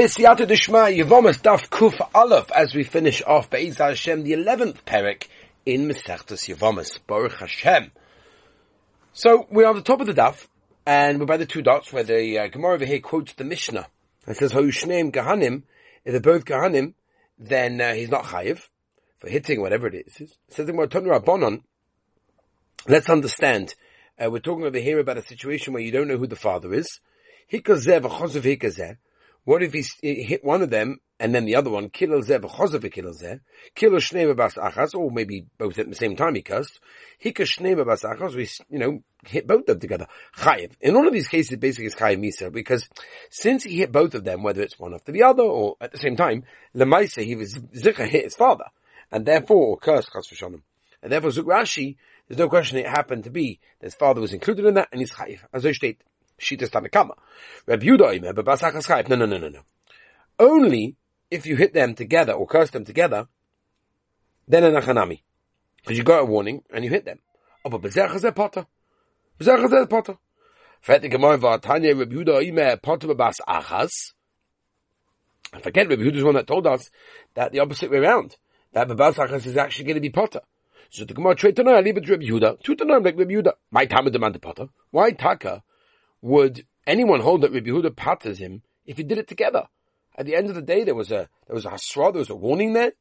B'siyata Dishma Yevomas Daf Kuf Aleph as we finish off Be'ez Hashem, the 11th Perek in Mesechtas Yevomas, Baruch Hashem. So we're on the top of the Daf, and we're by the two dots where the uh, Gemara over here quotes the Mishnah. and says, Ho'ushneim Gahanim, if they're both Gahanim, then uh, he's not Chayiv for hitting whatever it is. It says in Rabbanon, let's understand, uh, we're talking over here about a situation where you don't know who the father is. Hikazeh v'chosav hikazeh. What if he hit one of them and then the other one, kill zeh shnei or maybe both at the same time he cussed. Hika shnei bas achas, we, you know, hit both of them together. Chayiv. In all of these cases, basically it's chayiv misa, because since he hit both of them, whether it's one after the other or at the same time, lemaisa, he was zikha hit his father, and therefore, or cursed chas. And therefore, Zuk Rashi, there's no question it happened to be that his father was included in that, and he's chayiv. As I state, Shitas Tanakama. Rabbi Yudah but Basachas Chayv. No, no, no, no, no. Only if you hit them together or curse them together, then a Nachanami. Because you got a warning and you hit them. Oh, but Bezerach is a potter. Bezerach is a potter. Fertig Gemara war Tanya Rabbi Yudah Ime potter Bas Achas. I forget Rabbi Yudah is one that told us that the opposite way around. That Babas Achas is actually going to be potter. So the Gemara trade to know, I leave it to Rabbi Yehuda. To know, like Rabbi Yehuda. My time demand the potter. Why Taka? Would anyone hold that Rabbi Yehuda patters him if he did it together? At the end of the day, there was a there was a hasra, there was a warning there,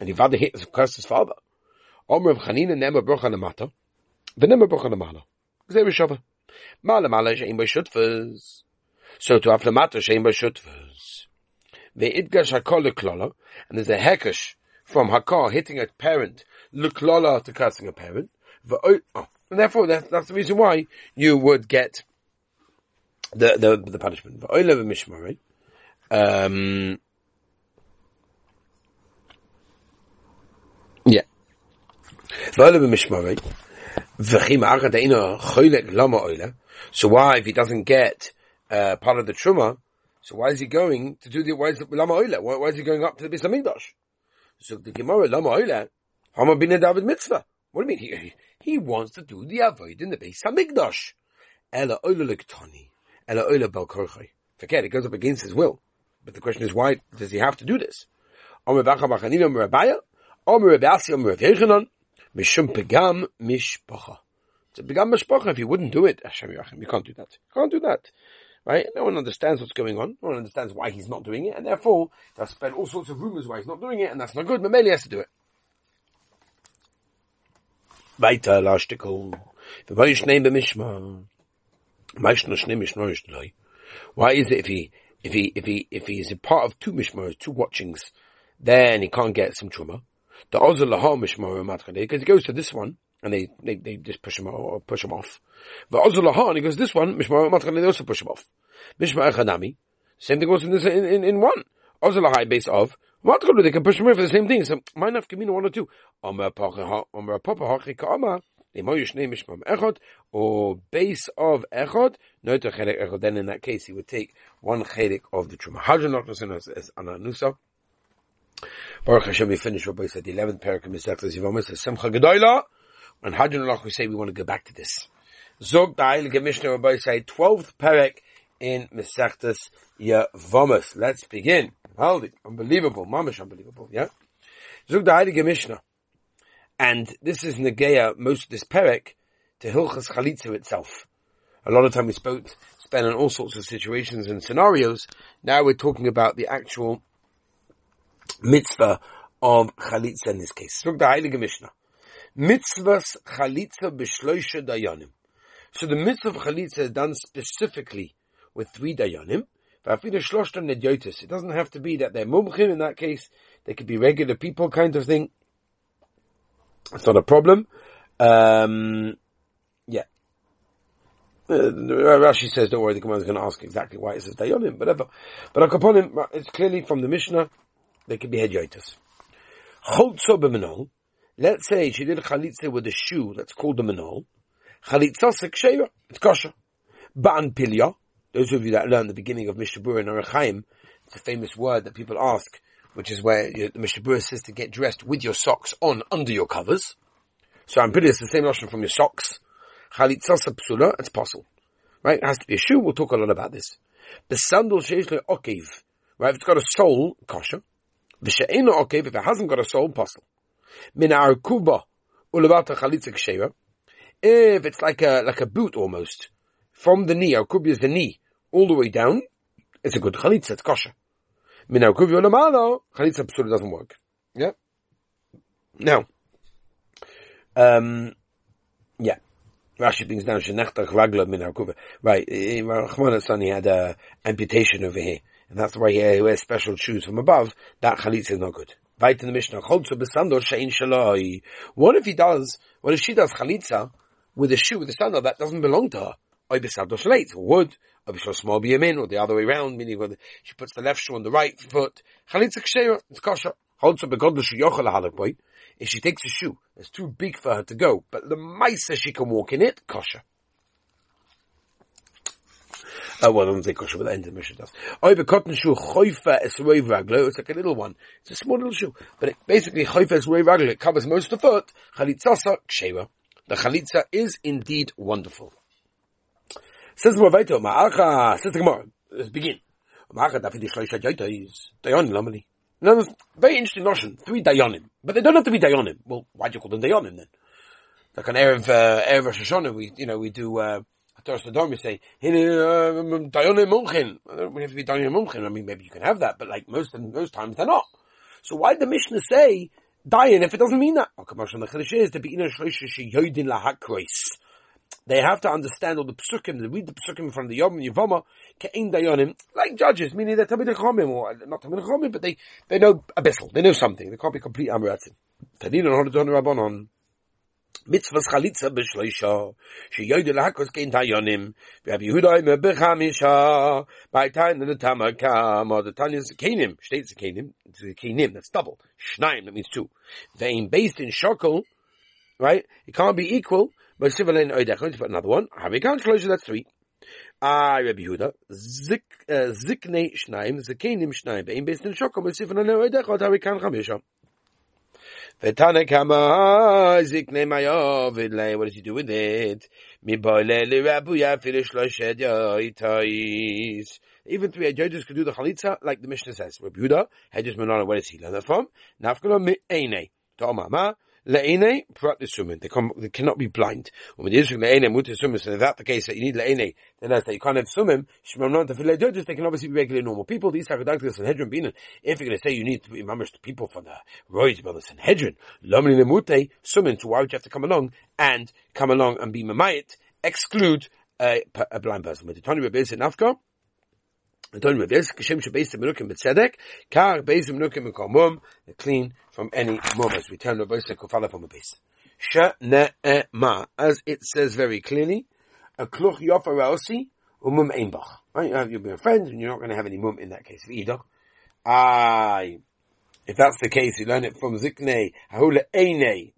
and he vada hit cursed his father. Omer of Chanina nema brocha namata, v'nema brocha namala. Zeh rishava. Mala mala shein b'shutfas. So to aflamata shein b'shutfas. Ve'idgash hakol leklala, and there's a hekesh from hakar hitting a parent, leklala to cursing a parent. Oh, and therefore, that's, that's the reason why you would get the the the punishment. V'oile v'mishmarei. Um, yeah. V'oile v'mishmarei. V'chim achad eino choylek lama oile. So why, if he doesn't get uh, part of the truma, so why is he going to do the, why is it lama oile? Why, why is he going up to the Beis So the Gemara, lama oile, hama bin David mitzvah. What do you mean? He, he wants to do the avoid in the Beis Ela oile lektoni. Forget, it goes up against his will. But the question is, why does he have to do this? It's a pegam mishpacha. If you wouldn't do it, Hashem Yachim, you can't do that. You can't do that. Right? No one understands what's going on. No one understands why he's not doing it, and therefore, they'll spread all sorts of rumors why he's not doing it, and that's not good. Mameli has to do it. Weiter, lashtikol. V'vayish neim b'mishma. Why is it if he if he if he if he is a part of two mishmaros, two watchings, then he can't get some truma? The ozal lahar because he goes to this one and they, they, they just push him or push him off. The ozal lahar and he goes this one mishmar matkane they also push him off. Mishmar echadami, same thing goes in this in in, in one lahar base of. Matkane they can push him off for the same thing. So my naf kamina one or two. Papa echod, or base of echod, no to chelik echod, then in that case he would take one chelik of the truma. Hadron Noknosin as ananusa. Baruch Hashem, we finish what we said, the 11th parak of Mesechtas Yivomis, the Simcha Gedoyla, and Hadron Lach, we say we want to go back to this. Zog Da'il Gemishna Rabbi say 12th parak in Mesechtas Yivomis. Let's begin. Hold it. Unbelievable. Mamish unbelievable. Yeah? Zog Da'il Gemishna. And this is Negeya, most of this perek, to Hilchas Chalitza itself. A lot of time we spoke, spent on all sorts of situations and scenarios. Now we're talking about the actual mitzvah of Chalitza in this case. Look the Heilige Mishnah. Mitzvahs Chalitza b'shloisha dayanim. So the mitzvah of Chalitza is done specifically with three dayanim. It doesn't have to be that they're mumchim in that case. They could be regular people kind of thing. It's not a problem. Um, yeah. Uh, Rashi says, don't worry, the is going to ask exactly why it says Dayonim, whatever. But Akaponim, it's clearly from the Mishnah, they could be Hedyoitas. Choltzo b'menol. Let's say she did a chalitza with a shoe that's called the menol. Chalitza seksheva. It's kosher. Ba'an pilya. Those of you that learn the beginning of Mishnah Mishabur and Arachaim, it's a famous word that people ask which is where the Mishnah says to get dressed with your socks on under your covers. So I'm pretty, it's the same notion from your socks. Chalitza psula, it's possible. Right? It has to be a shoe. We'll talk a lot about this. The sandal sheish okev, right? If it's got a soul, kosher. V'she'ena okay, if it hasn't got a sole, possible. Min arkuba ulabata chalitza kshera. If it's like a, like a boot almost, from the knee, arkuba is the knee, all the way down, it's a good chalitza, it's kosher. Min arkuba ulamala, chalitza psula doesn't work. Yeah? Now, um, yeah. Rashi brings down shenechtach ragla min hakuva. Right, Rahman son he had a amputation over here, and that's why he wears special shoes from above. That chalitza is not good. Right in the Mishnah. What if he does? What if she does chalitza with a shoe with a sandal that doesn't belong to her? Besandor shleit wood. Or or the other way around, meaning when she puts the left shoe on the right foot. Chalitza kshera, it's kosher. Cholzu begodlu sheyochel halak boy if she takes a shoe it's too big for her to go, but the mice says she can walk in it, kosher. Oh, well, I don't say kosher, but the end of the mission does. The cotton shoe, choifa raglo, it's like a little one. It's a small little shoe. But it, basically, choifa es raglo, it covers most of the foot. Chalitzasa, ksheva. The chalitza is indeed wonderful. Says more Movaito, ma'acha, says the Gemara, let's begin. Ma'acha dafidi shloisha joitais, dayon lamali. No, very interesting notion. Three dayanim. But they don't have to be dayanim. Well, why do you call them dayanim then? Like on Erev, uh, Erev Rosh Hashanah, we, you know, we do, uh, Torah Sodom, we say, dayanim munchin. We have to be dayanim munchin. I mean, maybe you can have that, but like most, most times they're not. So why did the Mishnah say, dayan if it doesn't mean that? Come on, the Chiddush is, the beginner shloisha she yoidin lahakrois they have to understand all the psukim, they read the psukim from the Yom Yavama, Ke'in Dayanim, like judges, meaning they're Tamid Chomim, or not Tamid Chomim, but they, they know a bissel, they know something, they can't be complete Amuratzim. Tadin on Hodon Rabbanon, Mitzvahs Chalitza b'shloisha, sheyoyde lahakos kein Dayanim, v'hab Yehuda im b'chamisha, by time the Tamakam, or the Tanya's Kenim, states the Kenim, the Kenim, that's double, Shnaim, that means two. They based in Shokel, right? It can't be equal, but Sivalein Oidech, put another one. Havikan Shloisha, that's three. Ah, Rabbi Yehuda, Zik, uh, Zikne Shnaim, Zikenim Shnaim, Bein Beis Nishokom, Sivalein Oidech, Havikan Chamisha. Vetane kama zikne mayo vidle. What does he do with it? Mi boile li rabuya filish loshed yoitais. Even three judges could do the chalitza, like the Mishnah says. Rabbi Yehuda, Hedges Menona, where he learn that from? Nafkalo mi eine. Tomama, le'ene prat sumin. They, they cannot be blind. When the Yisrael le'ene mut sumin, so if that's the case that you need le'ene, then that's that you can't have sumim, shmam non tefilei judges, they can obviously be regular normal people. These are the Sanhedrin being, if you're going to say you need to be mamish the people from the royals by the Sanhedrin, lomini lemute sumin, so why would you have to come along and come along and be mamayit, exclude a, a blind person? With the Tony Rebbe said, Nafka, Anton Reves, Kashem Shabbos Menukim B'Tzedek, Kar Beis Menukim Mekomum, clean from any mum, we turn Reves to Kufala from a base. She'ne'ema, as it says very clearly, a Kluch Yofa Raosi, Umum Einbach. Right, you have, you'll be friends, and you're not going to have any mum in that case. V'idach, I, if that's the case, you learn it from Zikne, Hahule Eine,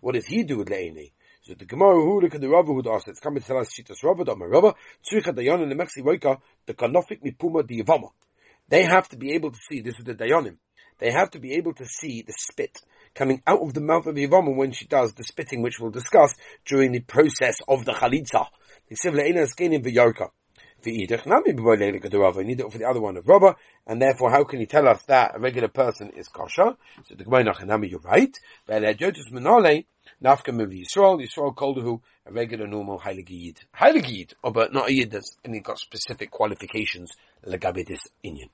what does he do with Le'ene? So the Gemara who look at the Rava who asked, it's coming to tell us Shitas Rava, Dama Rava, Tzricha Dayan the Mexi Roika, the Kanofik Mipuma di Yavama. They have to be able to see, this is the Dayanim, they have to be able to see the spit coming out of the mouth of the Yavama when she does the spitting, which we'll discuss during the process of the Chalitza. The Sivla Eina Skanim V'Yarka. V'idach Nami B'Boilei the Rava. Need it for the other one of Rava, and therefore how can you tell us that a regular person is kosher? So the Gemara Nachanami, you're right. But Jotus Manole, Nafka Miv Yisrael, Yisrael Koldahu, a regular normal Heilige Yid. Heilige Yid, oh, but not a Yid that's only got specific qualifications, Lagabe this Inyan.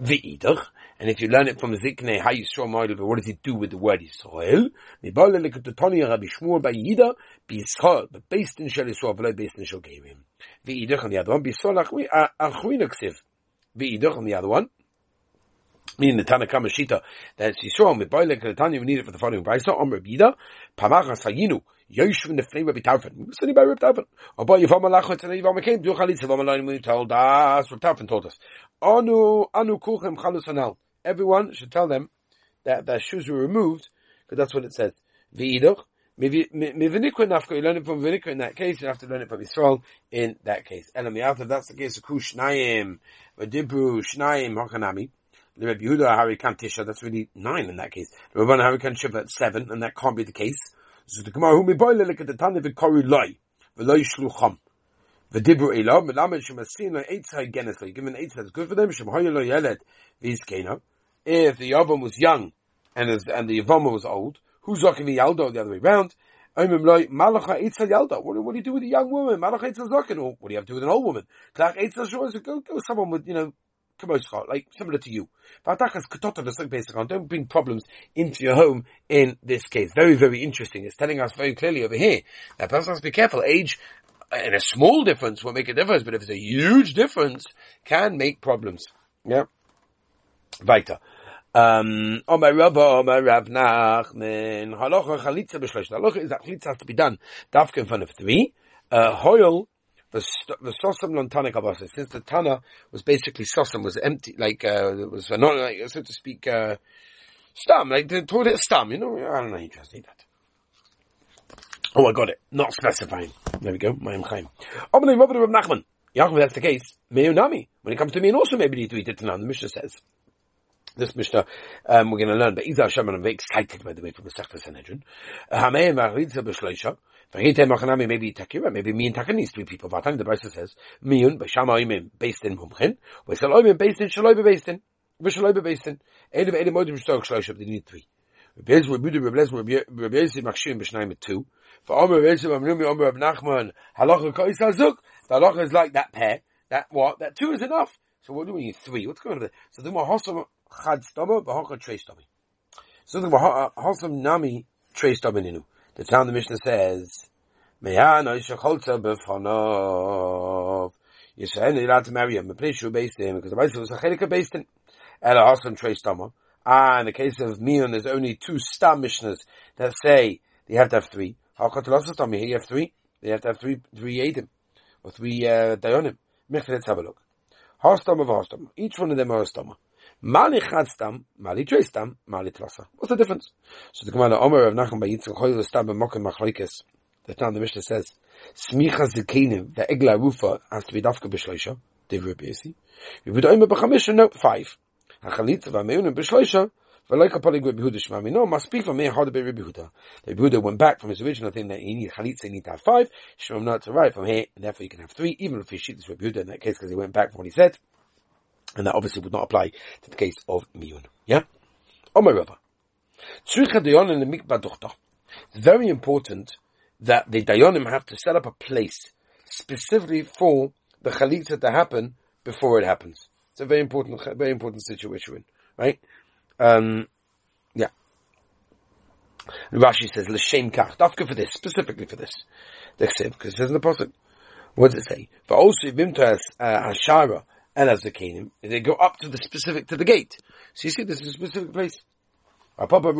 V'idach, and if you learn it from Zikne, how Yisrael Moidel, but what does it do with the word Yisrael? Mibale Lekutotoni Rabbi Shmuel by Yida, B'Yisrael, but based in Shel Yisrael, but based in Shel Gevim. V'idach on the other one, B'Yisrael Achwin Aksiv. V'idach on the other one, meaning the Tanakama Shita, that Yisrael with Boilek and the Tanya we need it for the following Brisa, Omer Bida, Pamachas Hayinu, Yosh from the flame Rabbi Tarfon. Study by Rabbi Tarfon. Or by Yavam and Yavam came, do Chalitza Yavam Alayim we told us, Rabbi Tarfon told us. Anu, Anu Kuchem Chalus Hanal. Everyone should tell them that their shoes were removed, because that's what it says. Nafka, you learn it from Vinikwa in that case, you have to learn it from Yisrael in that case. And if that's the case, Kush Shnayim, Vadibru Shnayim Hakanami, the Rebbe Yehuda Harikan Tisha, that's really nine in that case. The Rabban Harikan Shiva, that's seven, and that can't be the case. So the Gemara, who miboyle look at the Tanya v'koru loy, v'loy shlucham. The dibru elav, melamed shemasin lo eitzah genes lo. You give an eitzah that's good for them. Shem hoyo lo yeled vizkena. If the yavam was young and and the yavama was old, who's zokin the yaldo the other way around? Malacha eitzah yalda. What, what do you do with a young woman? Malacha eitzah zokin. Or what do you have to do with an old woman? Klach eitzah shor go go someone with you know like similar to you. Don't bring problems into your home in this case. Very, very interesting. It's telling us very clearly over here that has to be careful. Age and a small difference will make a difference, but if it's a huge difference, can make problems. Yeah. Weiter. Um, Omar Rabba, Omar Rav Nachman, Halacha Chalitza B'Shlosh. Halacha is that Chalitza has to be done. Dafka in front of three. Uh, Hoyel, the, Sosam Lontana Kabasa, since the Tana was basically Sosam, was empty, like, uh, it was not, like, so to speak, uh, stam, like the toilet stam, you know, I don't know how you translate that. Oh, I got it. Not specifying. There we go. Mayim Chaim. Omelei Rabbi Rav Nachman. Yaakov, that's the case. Meunami. When it comes to me, and also maybe need to eat it now. The Mishnah says. This Mishnah, um, we're going to learn, but Iza Hashem, and I'm very excited, by the way, from the Sechta Sanhedrin. Hamei Maritza B'Shleisha. V'hite Machanami, maybe Takira, maybe me and Takanis, three people. Vatan, the Brisa says, Miyun, B'Shama Oimim, based in Mumchin, V'Sal Oimim, based in Shaloi based in, V'Shaloi based in, Edim Edim Modim Shtok Shleisha, they need three. Rabbi Yezu, Rabbi Yezu, Rabbi Yezu, Machshim, B'Shnayim, two. For Omer Rizim Amrumi Omer of Nachman, Halacha Kois Hazuk, the halacha is like that pair, that what, that two is enough. So what do we need? Three. What's going on there? So the Mahosam Chad Stoma, Bahocha Trey Stomi. So the Mahosam Nami Trey Stomininu. The town the Mishnah says, Me'an Oisha Cholza Befonov. Yisrael, you're allowed to marry him, because the Bible was a Chelika based in. Ela Hasam Trey Stoma. Ah, in the case of Mion, there's only two stam Mishnahs that say you have to have three. Tell me? Here you have three. They have to have three, three Yedim. Or three, uh, Dayonim. Let's have a look. Hastam of. Each one of them are Hastam. Mali Chadstam, Mali Trestam, Mali Trasa. What's the difference? So the Gemara Omer of Nachum by Yitzchak Choyel Stam B'Mokim Machlokes. The time the Mishnah says, Smicha Zikinim, the Egla Rufa has to be Dafka B'Shleisha. Dev Rabbi Yasi. We would Omer B'Chamisha, no, five. Hachalitza V'Meunim B'Shleisha, Rabbi Huda went back from his original thing that he need chalitza, he need to have five. Shmam not to right from here, and therefore you can have three, even if he shoots Rabbi Huda in that case, because he went back from what he said. And that obviously would not apply to the case of Miyun. Yeah? Oh Mikba Dochta. It's very important that the Dayonim have to set up a place specifically for the chalitza to happen before it happens. It's a very important, very important situation, right? Um, yeah. Rashi says, L'shem kach. Dafka for this, specifically for this. They say, because it says in the Prophet. What does it say? For also, Vimtas uh, Hashara and as the Canaan, they go up to the specific, to the gate. So you see, this is a specific place. They actually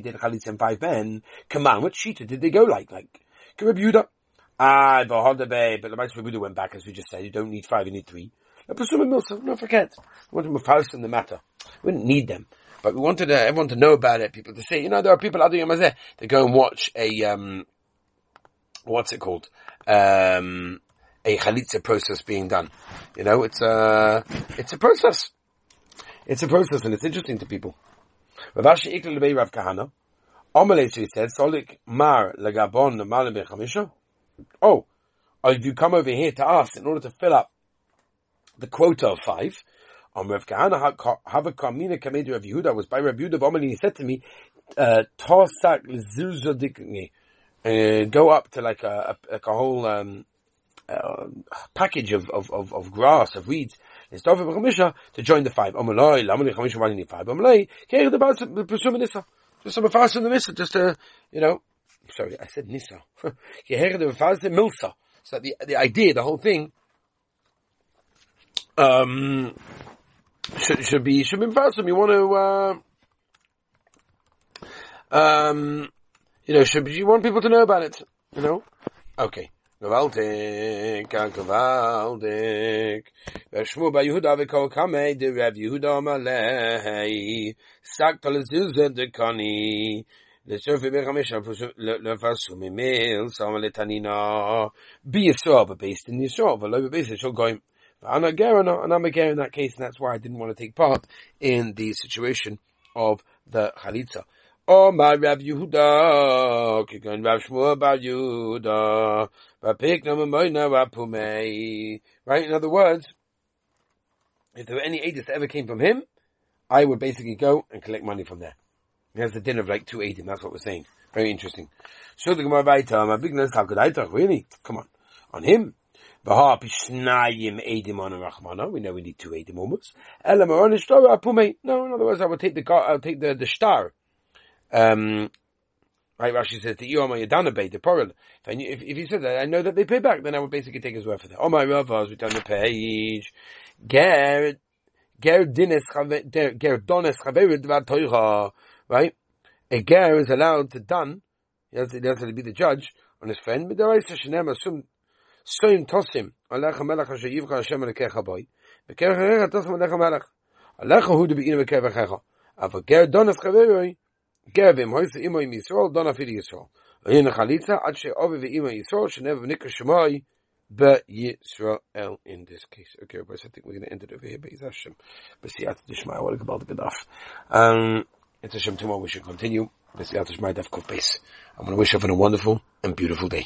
did Chalitz and five men. Come on, what shita did they go like? Like, Rabbi. Ah, but the Mice Rabbi went back, as we just said, you don't need five, you need three. The Pesumim Milsa, don't forget. We wanted Mufas in the matter. We didn't need them. But we wanted uh, everyone to know about it, people to say, you know, there are people out there, they go and watch a, um, what's it called? Um, a chalitza process being done. You know, it's a, it's a process. It's a process and it's interesting to people. Rav Ashi Ikla Lebei Rav Kahana, Omelei, he said, Solik Mar Legabon Malim Bechamisha. Oh, oh, if you come over here to us in order to fill up the quota of five. Um, Rav Kahana have a kamina kamedu Rav Yehuda was by Rav Yehuda B'Omeli. He said to me, uh, "Tosak uh, go up to like a, a like a whole um, uh, package of, of, of, of grass of weeds." It's to join the five. Omaloi, lamali chamisha need five? Omaloi, care the the pursuit nisa. Just some fast in the misa, just to you know. Sorry, I said. You hear the fast milsa. So the the idea, the whole thing um, should, should be should be faster. You want to, uh, um, you know, should you want people to know about it? You know, okay. Gewaltig, gewaltig. Veshmu ba Yehuda v'kol kamei de Rav Yehuda Amalei. Sagt al zilze de kani. לסופי בחמש לפסו ממil, שמה לתנינה, בישראל, בבייסט in Yisrael, ולא בבייסט של גויים. I'm a Gerana, and I'm a Ger in that case, and that's why I didn't want to take part in the situation of the Chalitza. Oh my Rav Yehuda, Kikon Rav Shmuel Bar Yehuda, Vapik Namamoina Rapumei. Right? In other words, if there were any edis that ever came from him, I would basically go and collect money from there. He has a din of like two edim, that's what we're saying. Very interesting. So the Gemara Vaita, my bigness, how could I talk? Really? Come on. On him. Baha pishnayim edim on rachmana. We know we need two edim almost. Elam on apume. No, in other words, I would take the I'll take the the star. Um, right, Rashi says the Yom Yadana Bay, the Porel. If, if, if he said that, I know that they pay back, then I would basically take his word for that. Oh my Ravas, we turn the page. Ger, Ger Dines, Ger Dones Chaverid Dvar Toicha. Right? A Ger is allowed to done, he has, he has to be the judge on his friend, but there is a Shenem Asum, Soim Tosim, Alecha Melech Asher Yivcha Hashem Alekecha Boy, Bekerech Harecha Tosim Alecha Melech. Alecha Hu de Be'ina Bekerech Harecha. Aber Ger Dones Gervim hoyse imo im Yisrael, dona fir Yisrael. Oyin chalitza, ad she ove ve imo Yisrael, she never nikr shemoy, be Yisrael in this case. Okay, but I think we're going to end it over here, but Hashem. But see, at the Shmai, what about the Gadaf? Um, it's Hashem tomorrow, we should continue. But see, at Daf Kof I'm going to wish everyone a wonderful and beautiful day.